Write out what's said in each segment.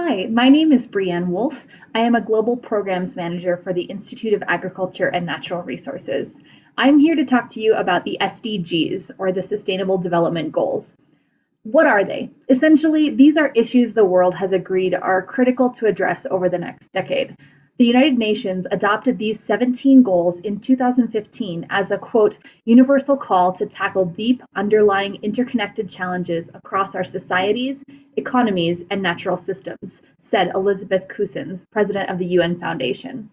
Hi, my name is Brianne Wolf. I am a Global Programs Manager for the Institute of Agriculture and Natural Resources. I'm here to talk to you about the SDGs, or the Sustainable Development Goals. What are they? Essentially, these are issues the world has agreed are critical to address over the next decade. The United Nations adopted these 17 goals in 2015 as a quote, universal call to tackle deep, underlying interconnected challenges across our societies, economies, and natural systems, said Elizabeth Cousens, president of the UN Foundation.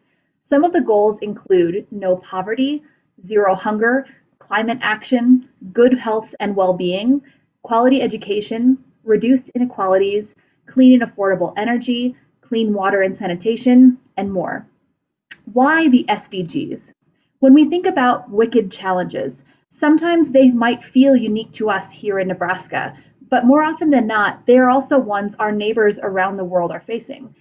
Some of the goals include no poverty, zero hunger, climate action, good health and well being, quality education, reduced inequalities, clean and affordable energy, clean water and sanitation, and more. Why the SDGs? When we think about wicked challenges, sometimes they might feel unique to us here in Nebraska, but more often than not, they are also ones our neighbors around the world are facing.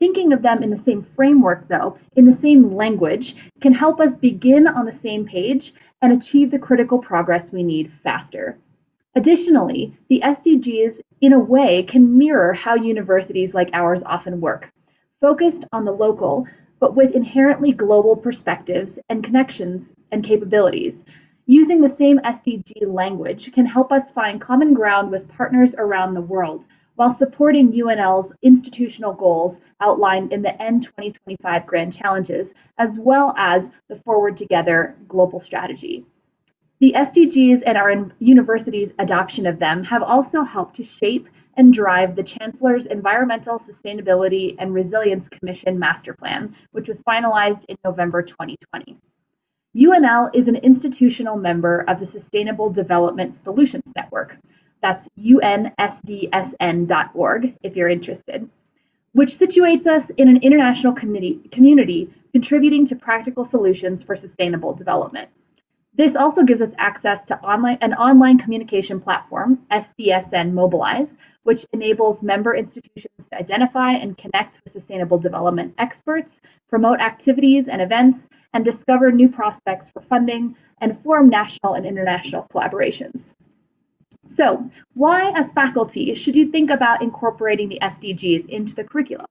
Thinking of them in the same framework, though, in the same language, can help us begin on the same page and achieve the critical progress we need faster. Additionally, the SDGs, in a way, can mirror how universities like ours often work, focused on the local, but with inherently global perspectives and connections and capabilities. Using the same SDG language can help us find common ground with partners around the world while supporting UNL's institutional goals outlined in the N2025 Grand Challenges, as well as the Forward Together global strategy. The SDGs and our university's adoption of them have also helped to shape and drive the Chancellor's Environmental Sustainability and Resilience Commission Master Plan, which was finalized in November 2020. UNL is an institutional member of the Sustainable Development Solutions Network. That's unsdsn.org if you're interested, which situates us in an international community contributing to practical solutions for sustainable development. This also gives us access to online, an online communication platform, SDSN Mobilize, which enables member institutions to identify and connect with sustainable development experts, promote activities and events, and discover new prospects for funding and form national and international collaborations. So, why, as faculty, should you think about incorporating the SDGs into the curriculum?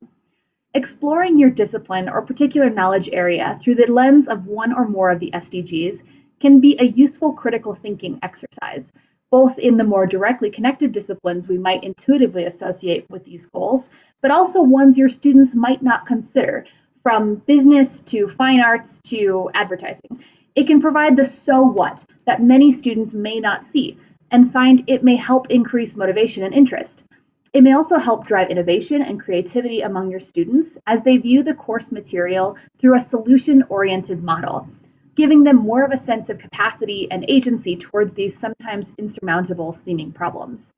Exploring your discipline or particular knowledge area through the lens of one or more of the SDGs can be a useful critical thinking exercise, both in the more directly connected disciplines we might intuitively associate with these goals, but also ones your students might not consider, from business to fine arts to advertising. It can provide the so what that many students may not see and find it may help increase motivation and interest. It may also help drive innovation and creativity among your students as they view the course material through a solution oriented model giving them more of a sense of capacity and agency towards these sometimes insurmountable seeming problems.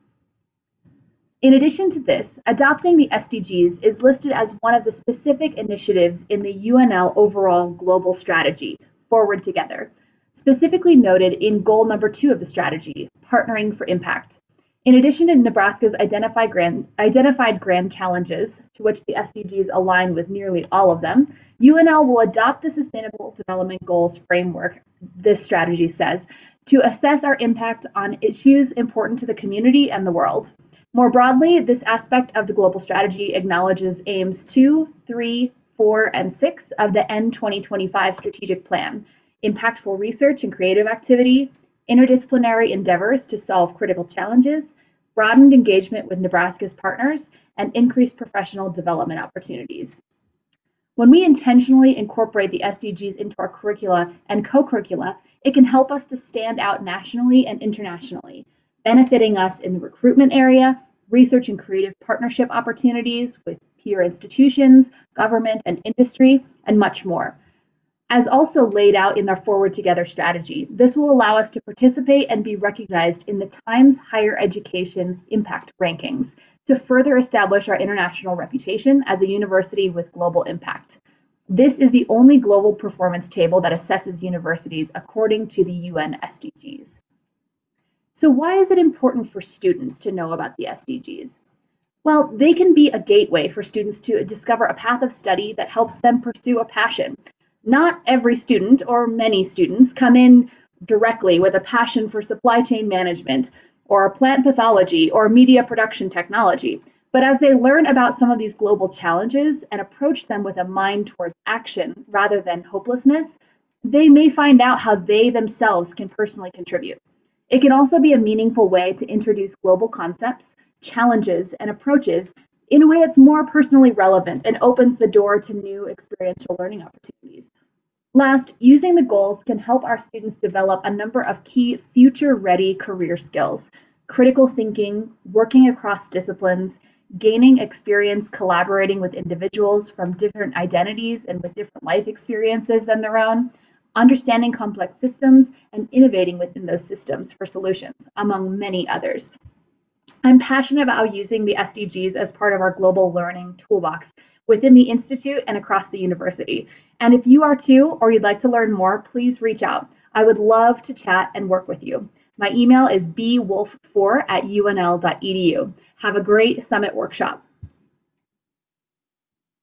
In addition to this, adopting the SDGs is listed as one of the specific initiatives in the UNL overall global strategy, Forward Together, specifically noted in goal number two of the strategy, Partnering for Impact. In addition to Nebraska's identified grand, challenges, to which the SDGs align with nearly all of them, UNL will adopt the Sustainable Development Goals framework, this strategy says, to assess our impact on issues important to the community and the world. More broadly, this aspect of the global strategy acknowledges aims 2, 3, 4, and 6 of the N2025 strategic plan impactful research and creative activity, interdisciplinary endeavors to solve critical challenges, broadened engagement with Nebraska's partners, and increased professional development opportunities. When we intentionally incorporate the SDGs into our curricula and co-curricula, it can help us to stand out nationally and internationally, benefiting us in the recruitment area, research and creative partnership opportunities with peer institutions, government and industry, and much more. As also laid out in our Forward Together strategy, this will allow us to participate and be recognized in the Times Higher Education Impact Rankings to further establish our international reputation as a university with global impact. This is the only global performance table that assesses universities according to the UN SDGs. So why is it important for students to know about the SDGs? Well, they can be a gateway for students to discover a path of study that helps them pursue a passion not every student or many students come in directly with a passion for supply chain management or plant pathology or media production technology, but as they learn about some of these global challenges and approach them with a mind towards action rather than hopelessness, they may find out how they themselves can personally contribute. It can also be a meaningful way to introduce global concepts, challenges, and approaches in a way that's more personally relevant and opens the door to new experiential learning opportunities. Last, using the goals can help our students develop a number of key future ready career skills critical thinking, working across disciplines, gaining experience collaborating with individuals from different identities and with different life experiences than their own, understanding complex systems, and innovating within those systems for solutions, among many others. I'm passionate about using the SDGs as part of our global learning toolbox within the Institute and across the university. And if you are too, or you'd like to learn more, please reach out. I would love to chat and work with you. My email is bwolf4 at unl.edu. Have a great summit workshop.